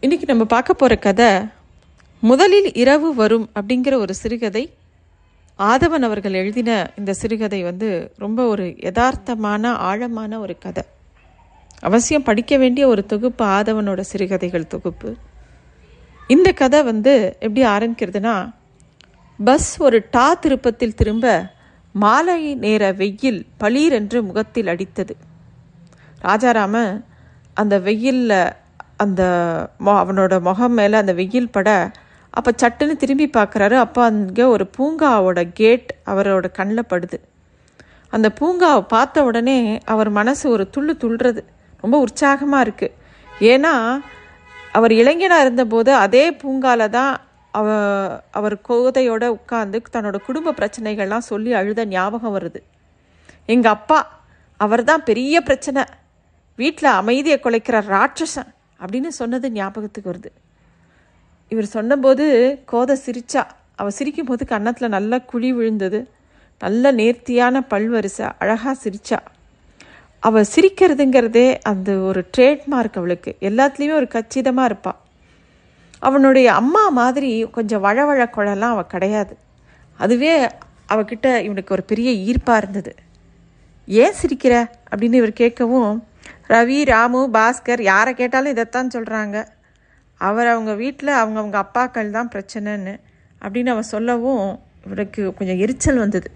இன்னைக்கு நம்ம பார்க்க போகிற கதை முதலில் இரவு வரும் அப்படிங்கிற ஒரு சிறுகதை ஆதவன் அவர்கள் எழுதின இந்த சிறுகதை வந்து ரொம்ப ஒரு யதார்த்தமான ஆழமான ஒரு கதை. அவசியம் படிக்க வேண்டிய ஒரு தொகுப்பு ஆதவனோட சிறுகதைகள் தொகுப்பு. இந்த கதை வந்து எப்படி ஆரம்பிக்கிறதுனா பஸ் ஒரு டா திருப்பத்தில் திரும்ப மாலை நேர வெயில் பளீரென்று முகத்தில் அடித்தது. ராஜாராம அந்த வெயிலில் அந்த மொ அவனோட முகம் மேலே அந்த வெயில் பட அப்போ சட்டுன்னு திரும்பி பார்க்குறாரு அப்போ அங்கே ஒரு பூங்காவோட கேட் அவரோட கண்ணில் படுது. அந்த பூங்காவை பார்த்த உடனே அவர் மனசு ஒரு துள்ளு துள்ளுறது. ரொம்ப உற்சாகமாக இருக்குது ஏன்னா அவர் இளைஞனாக இருந்தபோது அதே பூங்கால தான் அவ அவர் கோதையோட உட்காந்து தன்னோட குடும்ப பிரச்சனைகள்லாம் சொல்லி அழுத ஞாபகம் வருது. எங்கள் அப்பா அவர் தான் பெரிய பிரச்சனை. வீட்டில் அமைதியை குலைக்கிற ராட்சசன். அப்படின்னு சொன்னது ஞாபகத்துக்கு வருது. இவர் சொன்னபோது கோதை சிரிச்சா. அவள் சிரிக்கும் போது கன்னத்தில் நல்ல குழி விழுந்தது. நல்ல நேர்த்தியான பல்வரிசை அழகாக சிரிச்சா. அவள் சிரிக்கிறதுங்கிறதே அந்த ஒரு ட்ரேட்மார்க் அவளுக்கு. எல்லாத்துலேயுமே ஒரு கச்சிதமாக இருப்பாள் அவனுடைய அம்மா மாதிரி கொஞ்சம் வழவழ குழலாம் அவள் கிடையாது. அதுவே அவகிட்ட இவனுக்கு ஒரு பெரிய ஈர்ப்பாக இருந்தது. ஏன் சிரிக்கிற? அப்படின்னு இவர் கேட்கவும் ரவி ராமு பாஸ்கர் யாரை கேட்டாலும் இதைத்தான் சொல்கிறாங்க அவர் அவங்க வீட்டில் அவங்கவுங்க அப்பாக்கள் தான் பிரச்சனைன்னு அப்படின்னு அவன் சொல்லவும் இவருக்கு கொஞ்சம் எரிச்சல் வந்தது.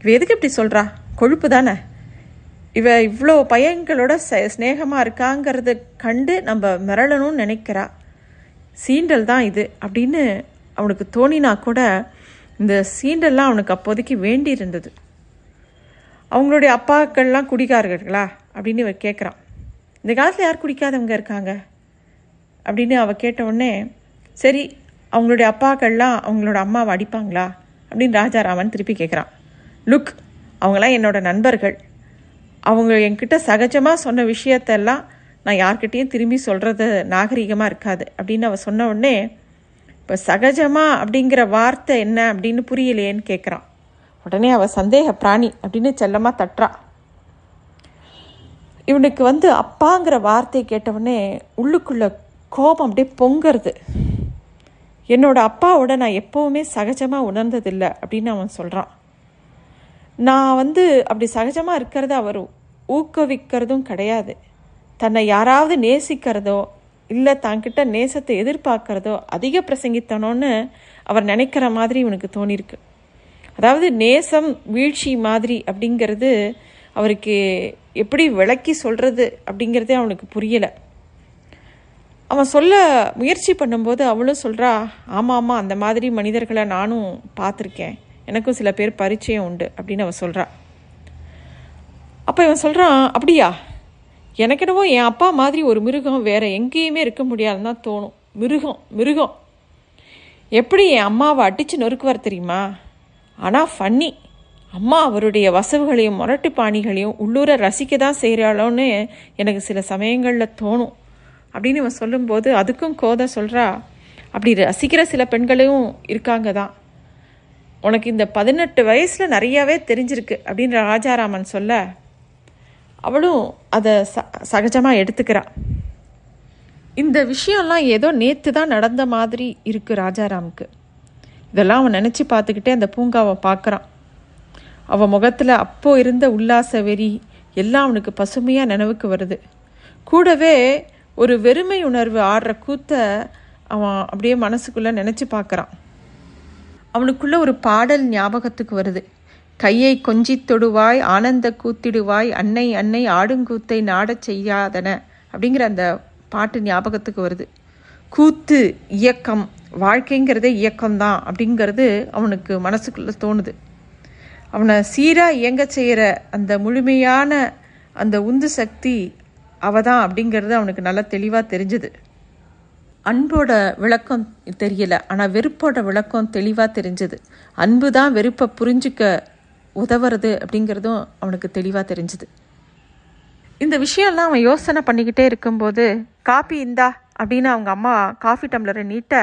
இவ எதுக்கு இப்படி சொல்கிறா கொழுப்பு தானே. இவ இவ்வளோ பையன்களோட ச ஸ்நேகமாக இருக்காங்கிறத கண்டு நம்ம மிரளணும்னு நினைக்கிறா. சீண்டல் தான் இது அப்படின்னு அவனுக்கு தோணினா கூட இந்த சீண்டல்லாம் அவனுக்கு அப்போதைக்கு வேண்டி இருந்தது அவங்களுடைய அப்பாக்கள்லாம் குடிகாரர்களா? அப்படின்னு இவ கேட்குறான் இந்த காலத்தில் யார் குடிக்காதவங்க இருக்காங்க? அப்படின்னு அவள் கேட்ட உடனே சரி அவங்களுடைய அப்பாக்கள்லாம் அவங்களோட அம்மாவை அடிப்பாங்களா? அப்படின்னு ராஜாராமன் திருப்பி கேட்குறான் லுக் அவங்களாம் என்னோட நண்பர்கள். அவங்க என்கிட்ட சகஜமாக சொன்ன விஷயத்தெல்லாம் நான் யார்கிட்டேயும் திரும்பி சொல்கிறது நாகரிகமாக இருக்காது அப்படின்னு அவள் சொன்ன உடனே இப்போ சகஜமாக அப்படிங்கிற வார்த்தை என்ன அப்படின்னு புரியலையேன்னு கேட்குறான் உடனே அவள் சந்தேக பிராணி அப்படின்னு செல்லமாக தட்டுறான் இவனுக்கு வந்து அப்பாங்கிற வார்த்தை கேட்டவுடனே உள்ளுக்குள்ள கோபம் அப்படியே பொங்கிறது. என்னோட அப்பாவோட நான் எப்போவுமே சகஜமாக உணர்ந்ததில்லை அப்படின்னு அவன் சொல்கிறான் நான் வந்து அப்படி சகஜமாக இருக்கிறத அவர் ஊக்குவிக்கிறதும் கிடையாது. தன்னை யாராவது நேசிக்கிறதோ இல்லை தன்கிட்ட நேசத்தை எதிர்பார்க்கறதோ அதிக பிரசங்கித்தனோன்னு அவர் நினைக்கிற மாதிரி இவனுக்கு தோணியிருக்கு. அதாவது நேசம் வீழ்ச்சி மாதிரி அப்படிங்கிறது அவருக்கு எப்படி விளக்கி சொல்கிறது அப்படிங்கிறதே அவனுக்கு புரியலை. அவன் சொல்ல முயற்சி பண்ணும்போது அவளும் சொல்கிறா ஆமாம் ஆமாம் அந்த மாதிரி மனிதர்களை நானும் பார்த்துருக்கேன். எனக்கும் சில பேர் பரிச்சயம் உண்டு அப்படின்னு அவன் சொல்கிறா அப்போ இவன் சொல்கிறான் அப்படியா? எனக்கு என்னவோ என் அப்பா மாதிரி ஒரு மிருகம் வேறு எங்கேயுமே இருக்க முடியாதுன்னு தான் தோணும். மிருகம் மிருகம். எப்படி என் அம்மாவை அடித்து நொறுக்குவார் தெரியுமா? ஆனால் ஃபன்னி அம்மா அவருடைய வசவுகளையும் முரட்டு பாணிகளையும் உள்ளூர ரசிக்க தான் செய்கிறாளோன்னு எனக்கு சில சமயங்களில் தோணும். அப்படின்னு இவன் சொல்லும்போது அதுக்கும் கோதை சொல்கிறா அப்படி ரசிக்கிற சில பெண்களையும் இருக்காங்க தான். உனக்கு இந்த பதினெட்டு வயசில் நிறையாவே தெரிஞ்சிருக்கு அப்படின்ற ராஜாராமன் சொல்ல அவளும் அதை ச சகஜமாக எடுத்துக்கிறா. இந்த விஷயம்லாம் ஏதோ நேற்று தான் நடந்த மாதிரி இருக்குது ராஜாராமுக்கு. இதெல்லாம் அவன் நினச்சி பார்த்துக்கிட்டே அந்த பூங்காவை பார்க்குறான். அவன் முகத்தில் அப்போ இருந்த உல்லாச வெறி எல்லாம் அவனுக்கு பசுமையாக நினைவுக்கு வருது. கூடவே ஒரு வெறுமை உணர்வு ஆடுற கூத்த அவன் அப்படியே மனசுக்குள்ளே நினச்சி பார்க்குறான் அவனுக்குள்ள ஒரு பாடல் ஞாபகத்துக்கு வருது. கையை கொஞ்சி தொடுவாய் ஆனந்த கூத்திடுவாய் அன்னை அன்னை ஆடுங்கூத்தை நாடச் செய்யாதன அப்படிங்கிற அந்த பாட்டு ஞாபகத்துக்கு வருது. கூத்து இயக்கம் வாழ்க்கைங்கிறதே இயக்கம்தான் அப்படிங்கிறது அவனுக்கு மனசுக்குள்ளே தோணுது. அவனை சீராக இயங்க செய்கிற அந்த முழுமையான அந்த உந்து சக்தி அவ தான் அப்படிங்கிறது அவனுக்கு நல்லா தெளிவாக தெரிஞ்சுது. அன்போட விளக்கம் தெரியல ஆனால் வெறுப்போட விளக்கம் தெளிவாக தெரிஞ்சது. அன்பு தான் வெறுப்பை புரிஞ்சுக்க உதவுறது அப்படிங்கிறதும் அவனுக்கு தெளிவாக தெரிஞ்சுது. இந்த விஷயம்லாம் அவன் யோசனை பண்ணிக்கிட்டே இருக்கும்போது காப்பி இந்தா அப்படின்னு அவங்க அம்மா காஃபி டம்ளரை நீட்ட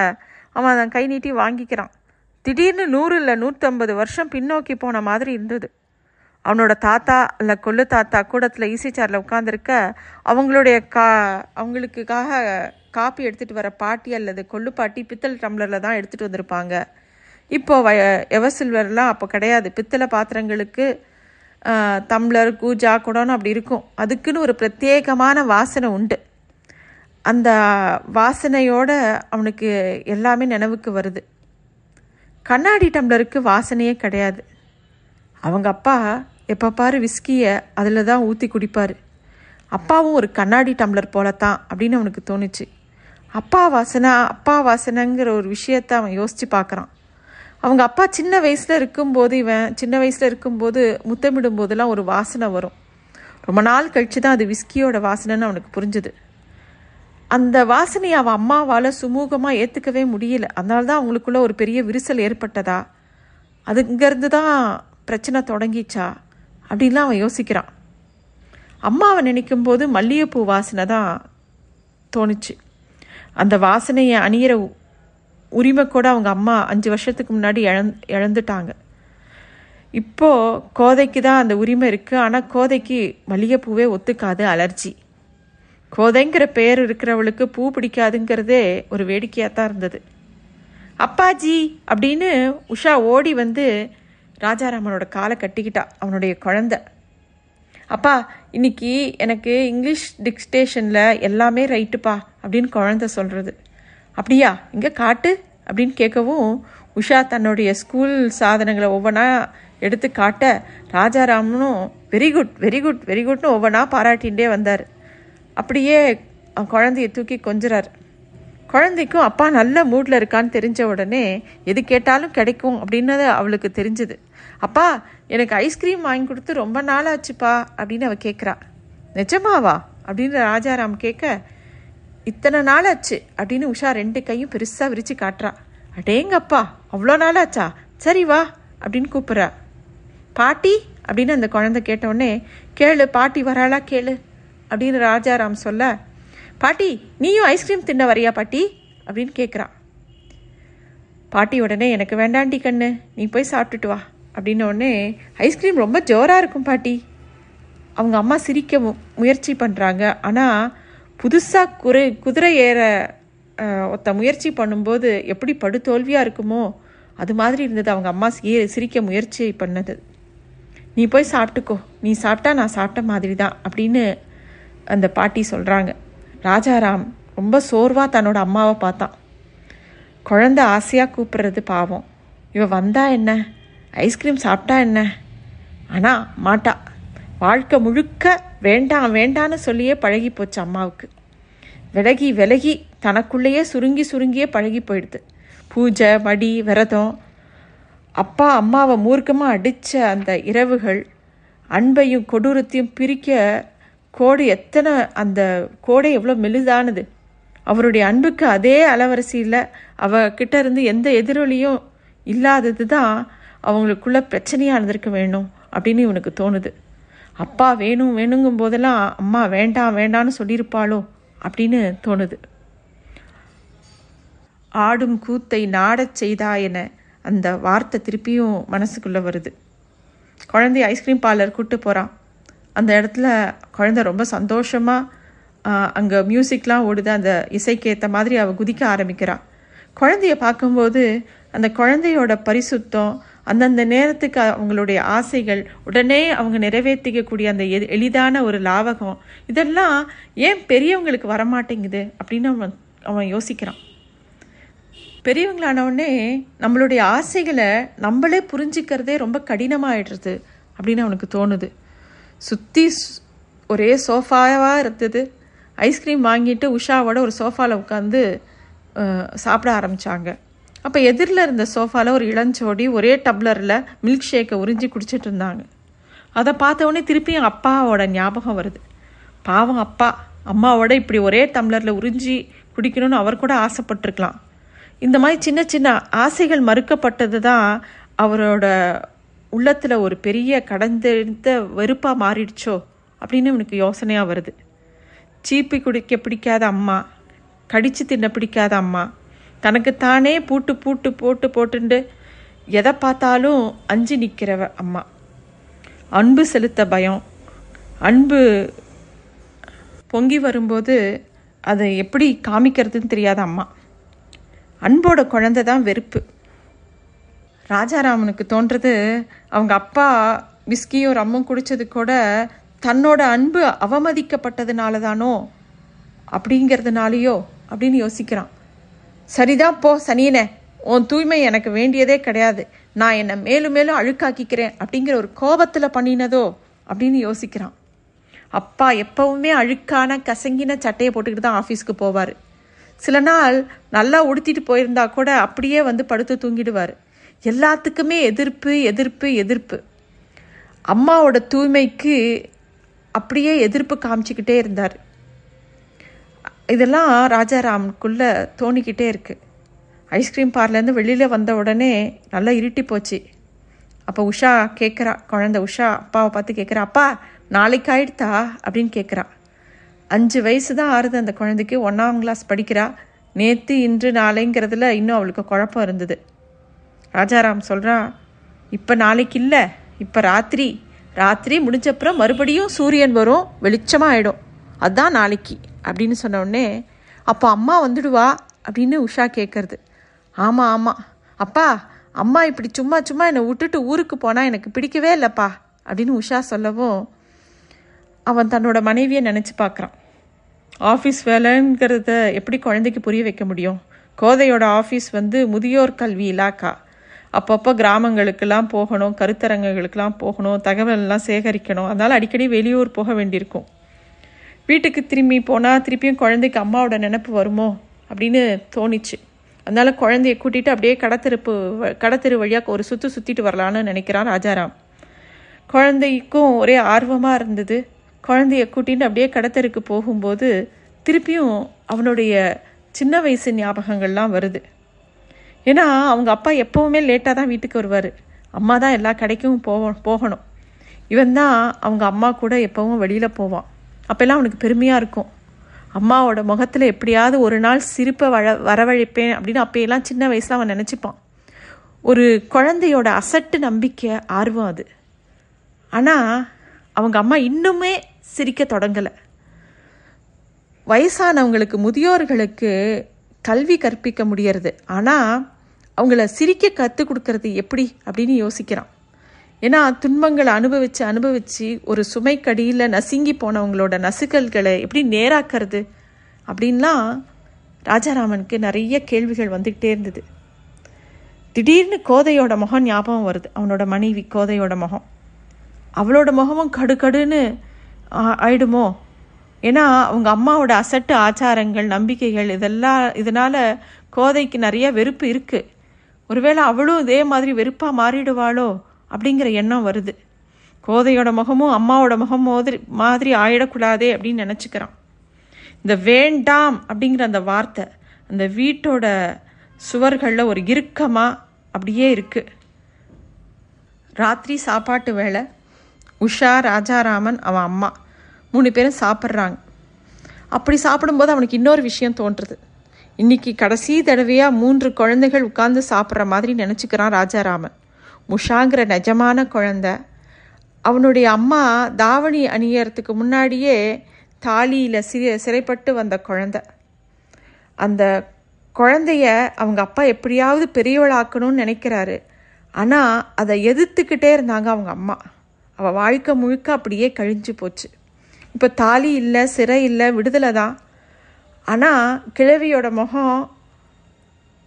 அவன் அதன் கை நீட்டி வாங்கிக்கிறான். திடீர்னு நூறு இல்லை நூற்றம்பது வருஷம் பின்னோக்கி போன மாதிரி இருந்தது. அவனோட தாத்தா இல்லை கொள்ளு தாத்தா கூடத்தில் ஈசி சேரில் உட்காந்துருக்க அவங்களுடைய கா அவங்களுக்காக காப்பி எடுத்துகிட்டு வர பாட்டி அல்லது கொள்ளு பாட்டி பித்தளை டம்ளரில் தான் எடுத்துகிட்டு வந்திருப்பாங்க. இப்போ வ எவசில்வர்லாம் அப்போ கிடையாது. பித்தளை பாத்திரங்களுக்கு தம்ளர் கூஜா குடம்னு அப்படி இருக்கும். அதுக்குன்னு ஒரு பிரத்யேகமான வாசனை உண்டு. அந்த வாசனையோட அவனுக்கு எல்லாமே நினைவுக்கு வருது. கண்ணாடி டம்ளருக்கு வாசனையே கிடையாது. அவங்க அப்பா எப்போ பாரு விஸ்கியை அதில் தான் ஊற்றி குடிப்பார். அப்பாவும் ஒரு கண்ணாடி டம்ளர் போலத்தான் அப்படின்னு அவனுக்கு தோணுச்சு. அப்பா வாசனை அப்பா வாசனைங்கிற ஒரு விஷயத்த அவன் யோசித்து பார்க்குறான் அவங்க அப்பா சின்ன வயசில் இருக்கும்போது இவன் சின்ன வயசில் இருக்கும்போது முத்தமிடும் போதெல்லாம் ஒரு வாசனை வரும். ரொம்ப நாள் கழிச்சு தான் அது விஸ்கியோட வாசனைன்னு அவனுக்கு புரிஞ்சுது. அந்த வாசனையை அவள் அம்மாவால் சுமூகமாக ஏற்றுக்கவே முடியல. அதனால தான் அவங்களுக்குள்ள ஒரு பெரிய விரிசல் ஏற்பட்டதா? அதுங்கிறது தான் பிரச்சனை தொடங்கிச்சா? அப்படின்லாம் அவன் யோசிக்கிறான். அம்மாவை நினைக்கும் போது மல்லிகைப்பூ வாசனை தான் தோணுச்சு. அந்த வாசனையை அணியிற உ- உரிமை கூட அவங்க அம்மா அஞ்சு வருஷத்துக்கு முன்னாடி இழந் இழந்துட்டாங்க. இப்போ கோதைக்கு தான் அந்த உரிமை இருக்குது ஆனால் கோதைக்கு மல்லிகைப்பூவே ஒத்துக்காது அலர்ஜி. கோதைங்கிற பேர் இருக்கிறவளுக்கு பூ பிடிக்காதுங்கிறதே ஒரு வேடிக்கையாக தான் இருந்தது. அப்பாஜி அப்படின்னு உஷா ஓடி வந்து ராஜாராமனோட காலை கட்டிக்கிட்டா அவனுடைய குழந்த. அப்பா இன்னைக்கு எனக்கு இங்கிலீஷ் டிக்ஸ்டேஷனில் எல்லாமே ரைட்டுப்பா அப்படின்னு குழந்த சொல்கிறது அப்படியா? இங்கே காட்டு அப்படின்னு கேட்கவும் உஷா தன்னுடைய ஸ்கூல் சாதனங்களை ஒவ்வொன்றா எடுத்து காட்ட ராஜாராமனும் very good very good very குட்னு ஒவ்வொன்றா பாராட்டிகிட்டே வந்தார். அப்படியே குழந்தையை குழந்தைய தூக்கி கொஞ்சுறார். குழந்தைக்கும் அப்பா நல்ல மூடில் இருக்கான்னு தெரிஞ்ச உடனே எது கேட்டாலும் கிடைக்கும் அப்படின்னது அவளுக்கு தெரிஞ்சுது. அப்பா எனக்கு ஐஸ்கிரீம் வாங்கி கொடுத்து ரொம்ப நாள் ஆச்சுப்பா அப்படின்னு அவள் கேட்குறா நிஜமாவா? அப்படின்னு ராஜாராம் கேட்க இத்தனை நாள் ஆச்சு அப்படின்னு உஷா ரெண்டு கையும் பெருசாக விரித்து காட்டுறா. அடேங்கப்பா அவ்வளோ நாள் ஆச்சா சரி வா அப்படின்னு கூப்பிட்றா. பாட்டி அப்படின்னு அந்த குழந்தை கேட்டவுடனே கேளு பாட்டி வராளா கேளு. அப்படின்னு ராஜாராம் சொல்ல பாட்டி நீயும் ஐஸ்கிரீம் தின்ன வரியா பாட்டி? அப்படின்னு கேட்குறான் பாட்டி உடனே எனக்கு வேண்டாண்டி கண்ணு. நீ போய் சாப்பிட்டுட்டு வா. அப்படின்ன உடனே ஐஸ்கிரீம் ரொம்ப ஜோராக இருக்கும் பாட்டி. அவங்க அம்மா சிரிக்க மு- முயற்சி பண்ணுறாங்க ஆனால் புதுசாக குறை குதிரை ஏற ஒத்த முயற்சி பண்ணும்போது எப்படி படுதோல்வியாக இருக்குமோ அது மாதிரி இருந்தது. அவங்க அம்மா சிரிக்க முயற்சி பண்ணது. நீ போய் சாப்பிட்டுக்கோ. நீ சாப்பிட்டா நான் சாப்பிட்ட மாதிரி தான் அப்படின்னு அந்த பாட்டி சொல்கிறாங்க ராஜாராம் ரொம்ப சோர்வாக தன்னோட அம்மாவை பார்த்தான். குழந்த ஆசையாக கூப்பிடுறது பாவம். இவ வந்தா என்ன? ஐஸ்கிரீம் சாப்பிட்டா என்ன? ஆனால் மாட்டா. வாழ்க்கை முழுக்க வேண்டாம் வேண்டான்னு சொல்லியே பழகி போச்சு அம்மாவுக்கு. விலகி விலகி தனக்குள்ளேயே சுருங்கி சுருங்கியே பழகி போயிடுது. பூஜை மடி விரதம். அப்பா அம்மாவை மூர்க்கமாக அடித்த அந்த இரவுகள் அன்பையும் கொடூரத்தையும் பிரிக்க கோடு எத்தனை அந்த கோடை எவ்வளோ மெலிதானது. அவருடைய அன்புக்கு அதே அலவரிசையில் அவ கிட்ட இருந்து எந்த எதிரொலியும் இல்லாதது தான் அவங்களுக்குள்ள பிரச்சனையாக இருந்திருக்க வேணும் அப்படின்னு இவனுக்கு தோணுது. அப்பா வேணும் வேணுங்கும் போதெல்லாம் அம்மா வேண்டாம் வேண்டான்னு சொல்லியிருப்பாளோ அப்படின்னு தோணுது. ஆடும் கூத்தை நாடச் செய்தா என அந்த வார்த்தை திருப்பியும் மனசுக்குள்ளே வருது. குழந்தை ஐஸ்கிரீம் பார்லர் கூட்டு போகிறான் அந்த இடத்துல குழந்தை ரொம்ப சந்தோஷமாக அங்கே மியூசிக்லாம் ஓடுது அந்த இசைக்கு ஏற்ற மாதிரி அவள் குதிக்க ஆரம்பிக்கிறாள் குழந்தைய பார்க்கும்போது அந்த குழந்தையோட பரிசுத்தம் அந்தந்த நேரத்துக்கு அவங்களுடைய ஆசைகள் உடனே அவங்க நிறைவேற்றிக்கக்கூடிய அந்த எ- எளிதான ஒரு லாவகம் இதெல்லாம் ஏன் பெரியவங்களுக்கு வரமாட்டேங்குது அப்படின்னு அவன் அவன் யோசிக்கிறான். பெரியவங்களானவுடனே நம்மளுடைய ஆசைகளை நம்மளே புரிஞ்சிக்கிறதே ரொம்ப கடினமாகிடுறது அப்படின்னு அவனுக்கு தோணுது. சுற்றி ஒரே சோஃபாவாக இருந்தது. ஐஸ்கிரீம் வாங்கிட்டு உஷாவோட ஒரு சோஃபாவில் உட்காந்து சாப்பிட ஆரம்பித்தாங்க அப்போ எதிரில் இருந்த சோஃபாவில் ஒரு இளஞ்சோடி ஒரே டப்ளரில் மில்க் ஷேக்கை உறிஞ்சி குடிச்சிட்டு இருந்தாங்க. அதை பார்த்தவொடனே திருப்பியும் அப்பாவோட ஞாபகம் வருது. பாவம் அப்பா அம்மாவோட இப்படி ஒரே டம்ளரில் உறிஞ்சி குடிக்கணும்னு அவர் கூட ஆசைப்பட்டிருக்கலாம். இந்த மாதிரி சின்ன சின்ன ஆசைகள் மறுக்கப்பட்டது தான் அவரோட உள்ளத்தில் ஒரு பெரிய கடந்தெடுத்த வெறுப்பாக மாறிடுச்சோ அப்படின்னு இவனுக்கு யோசனையாக வருது. சீப்பி குடிக்க பிடிக்காத அம்மா கடித்து தின்ன பிடிக்காத அம்மா தனக்குத்தானே பூட்டு பூட்டு போட்டு போட்டுண்டு எதை பார்த்தாலும் அஞ்சு நிற்கிறவ அம்மா. அன்பு செலுத்த பயம். அன்பு பொங்கி வரும்போது அதை எப்படி காமிக்கிறதுன்னு தெரியாத அம்மா. அன்போட குழந்தை தான் வெறுப்பு. ராஜாராமனுக்கு தோன்றது அவங்க அப்பா விஸ்கியும் ரம்மும் குடித்தது கூட தன்னோட அன்பு அவமதிக்கப்பட்டதுனால தானோ அப்படிங்கிறதுனாலையோ? அப்படின்னு யோசிக்கிறான். சரிதான் போ சனியனே. உன் தூய்மை எனக்கு வேண்டியதே கிடையாது. நான் என்னை மேலும் மேலும் அழுக்காக்கிக்கிறேன் அப்படிங்கிற ஒரு கோபத்தில் பண்ணினதோ? அப்படின்னு யோசிக்கிறான். அப்பா எப்பவுமே அழுக்கான கசங்கின சட்டையை போட்டுக்கிட்டு தான் ஆஃபீஸ்க்கு போவார். சில நாள் நல்லா உடுத்திட்டு போயிருந்தா கூட அப்படியே வந்து படுத்து தூங்கிடுவார். எல்லாத்துக்குமே எதிர்ப்பு எதிர்ப்பு எதிர்ப்பு. அம்மாவோட தூய்மைக்கு அப்படியே எதிர்ப்பு காமிச்சிக்கிட்டே இருந்தார். இதெல்லாம் ராஜாராமுக்குள்ள தோணிக்கிட்டே இருக்குது ஐஸ்கிரீம் பார்லேருந்து வெளியில் வந்த உடனே நல்லா இருட்டி போச்சு. அப்போ உஷா கேட்குறா குழந்த உஷா அப்பாவை பார்த்து கேட்குறா அப்பா நாளைக்கு ஆயிடுத்தா? அப்படின்னு கேட்குறா அஞ்சு வயசு தான் ஆறுது அந்த குழந்தைக்கு ஒன்றாம் கிளாஸ் படிக்கிறா. நேற்று இன்று நாளைங்கிறதுல இன்னும் அவளுக்கு குழப்பம் இருந்தது. ராஜாராம் சொல்கிறான் இப்போ நாளைக்கு இல்லை இப்போ ராத்திரி. ராத்திரி முடிஞ்சப்புறம் மறுபடியும் சூரியன் வரும் வெளிச்சமாக ஆகிடும் அதுதான் நாளைக்கு அப்படின்னு சொன்னோடனே அப்போ அம்மா வந்துடுவா அப்படின்னு உஷா கேட்குறது ஆமாம் ஆமாம் அப்பா அம்மா இப்படி சும்மா சும்மா என்னை விட்டுட்டு ஊருக்கு போனால் எனக்கு பிடிக்கவே இல்லைப்பா அப்படின்னு உஷா சொல்லவும் அவன் தன்னோட மனைவியை நினச்சி பார்க்குறான் ஆஃபீஸ் வேலைங்கிறத எப்படி குழந்தைக்கு புரிய வைக்க முடியும்? கோதையோட ஆஃபீஸ் வந்து முதியோர் கல்வி இலாக்கா? அப்பப்போ கிராமங்களுக்கெல்லாம் போகணும் கருத்தரங்குகளுக்கெல்லாம் போகணும் தகவலெல்லாம் சேகரிக்கணும். அதனால் அடிக்கடி வெளியூர் போக வேண்டியிருக்கும். வீட்டுக்கு திரும்பி போனால் திருப்பியும் குழந்தைக்கு அம்மாவோட நினப்பு வருமோ அப்படின்னு தோணிச்சு. அதனால குழந்தைய கூட்டிகிட்டு அப்படியே கடத்தெருப்பு கடத்தெரு வழியாக ஒரு சுற்று சுற்றிட்டு வரலான்னு நினைக்கிறான் ராஜாராம். குழந்தைக்கும் ஒரே ஆர்வமாக இருந்தது. குழந்தைய கூட்டின்னு அப்படியே கடத்தெருக்கு போகும்போது திருப்பியும் அவனுடைய சின்ன வயசு ஞாபகங்கள்லாம் வருது. ஏன்னா அவங்க அப்பா எப்போவுமே லேட்டாக தான் வீட்டுக்கு வருவார். அம்மா தான் எல்லா கடைக்கும் போக போகணும். இவன் தான் அவங்க அம்மா கூட எப்போவும் வெளியில் போவான். அப்போல்லாம் அவனுக்கு பெருமையாக இருக்கும். அம்மாவோட முகத்தில் எப்படியாவது ஒரு நாள் சிரிப்பை வள வரவழைப்பேன் அப்படின்னு அப்போயெல்லாம் சின்ன வயசில் அவன் நினச்சிப்பான். ஒரு குழந்தையோட அசட்டு நம்பிக்கை ஆர்வம் அது. ஆனால் அவங்க அம்மா இன்னுமே சிரிக்க தொடங்கலை. வயசானவங்களுக்கு முதியோர்களுக்கு கல்வி கற்பிக்க முடியறது. ஆனால் அவங்கள சிரிக்க கற்றுக் கொடுக்கறது எப்படி அப்படின்னு யோசிக்கிறான். ஏன்னா துன்பங்களை அனுபவித்து அனுபவித்து ஒரு சுமைக்கடியில் நசுங்கி போனவங்களோட நசுக்கல்களை எப்படி நேராக்கிறது அப்படின்லாம் ராஜாராமனுக்கு நிறைய கேள்விகள் வந்துக்கிட்டே இருந்தது. திடீர்னு கோதையோட முகம் ஞாபகம் வருது. அவனோட மனைவி கோதையோட முகம். அவளோட முகமும் கடுகடுன்னு ஆயிடுமோ? ஏன்னா அவங்க அம்மாவோட அசட்டு ஆச்சாரங்கள் நம்பிக்கைகள் இதெல்லாம் இதனால் கோதைக்கு நிறைய வெறுப்பு இருக்குது ஒருவேளை அவளும் இதே மாதிரி வெறுப்பாக மாறிடுவாளோ அப்படிங்கிற எண்ணம் வருது. கோதையோட முகமும் அம்மாவோட முகம் மாதிரி மாதிரி ஆயிடக்கூடாதே அப்படின்னு நினச்சிக்கிறான். இந்த வேண்டாம் அப்படிங்கிற அந்த வார்த்தை அந்த வீட்டோட சுவர்களில் ஒரு இறுக்கமாக அப்படியே இருக்குது ராத்திரி சாப்பாட்டு வேலை உஷா ராஜாராமன் அவன் அம்மா மூணு பேரும் சாப்பிட்றாங்க. அப்படி சாப்பிடும்போது அவனுக்கு இன்னொரு விஷயம் தோன்றுறது இன்னைக்கு கடைசி தடவையாக மூன்று குழந்தைகள் உட்கார்ந்து சாப்பிட்ற மாதிரி நினச்சிக்கிறான் ராஜாராமன். முஷாங்கிற நிஜமான குழந்த. அவனுடைய அம்மா தாவணி அணியறதுக்கு முன்னாடியே தாலியில் சிறிய சிறைப்பட்டு வந்த குழந்த. அந்த குழந்தைய அவங்க அப்பா எப்படியாவது பெரியவளாக்கணும்னு நினைக்கிறாரு. ஆனால் அதை எதிர்த்துக்கிட்டே இருந்தாங்க அவங்க அம்மா. அவள் வாழ்க்கை முழுக்க அப்படியே கழிஞ்சு போச்சு. இப்போ தாலி இல்லை சிறை இல்லை விடுதலை தான். ஆனால் கிழவியோட முகம்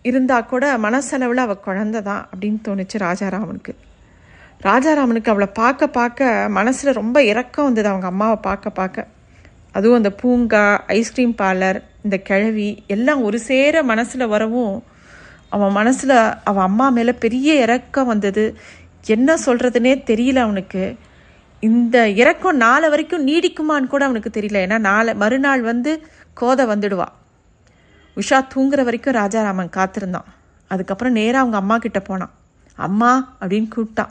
இருந்தால் கூட மனசளவில் அவள் குழந்த தான் அப்படின்னு தோணுச்சு ராஜாராமனுக்கு. ராஜாராமனுக்கு அவளை பார்க்க பார்க்க மனசில் ரொம்ப இறக்கம் வந்தது அவங்க அம்மாவை பார்க்க பார்க்க. அதுவும் அந்த பூங்கா ஐஸ்கிரீம் பார்லர் இந்த கிழவி எல்லாம் ஒரு சேர மனசில் வரவும் அவன் மனசில் அவன் அம்மா மேலே பெரிய இறக்கம் வந்தது. என்ன சொல்கிறதுனே தெரியல அவனுக்கு. இந்த இறக்கம் நாளை வரைக்கும் நீடிக்குமான்னு கூட அவனுக்கு தெரியல. ஏன்னா நாளை மறுநாள் வந்து கோதை வந்துடுவா. உஷா தூங்குற வரைக்கும் ராஜாராமன் காத்திருந்தான். அதுக்கப்புறம் நேராக அவங்க அம்மா கிட்ட போனான். அம்மா அப்படின்னு கூப்பிட்டான்.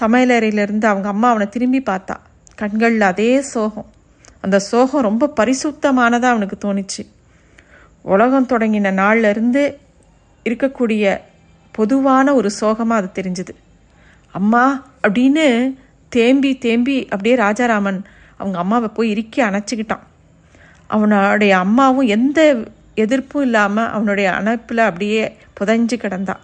சமையலறையிலேருந்து அவங்க அம்மா அவனை திரும்பி பார்த்தா. கண்களில் அதே சோகம். அந்த சோகம் ரொம்ப பரிசுத்தமானதாக அவனுக்கு தோணுச்சு. உலகம் தொடங்கின நாள்லேருந்து இருக்கக்கூடிய பொதுவான ஒரு சோகமாக அது தெரிஞ்சுது. அம்மா அப்படின்னு தேம்பி தேம்பி அப்படியே ராஜாராமன் அவங்க அம்மாவை போய் இறுக்கி அணைச்சிக்கிட்டான். அவனுடைய அம்மாவும் எந்த எதிர்ப்பும் இல்லாமல் அவனுடைய அணைப்பில் அப்படியே புதைஞ்சு கிடந்தா.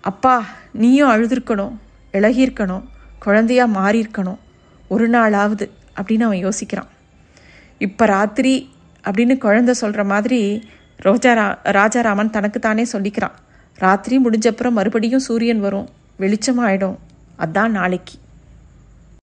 அப்பா நீயும் அழுதுருக்கணும் இழகியிருக்கணும் குழந்தையா மாறியிருக்கணும் ஒரு நாளாவது அப்படின்னு அவன் யோசிக்கிறான். இப்போ ராத்திரி அப்படின்னு குழந்தை சொல்கிற மாதிரி ரோஜாரா ராஜாராமன் தனக்கு தானே சொல்லிக்கிறான். ராத்திரி முடிஞ்சப்புறம் மறுபடியும் சூரியன் வரும் வெளிச்சமாயிடும். அதான் நாளைக்கு.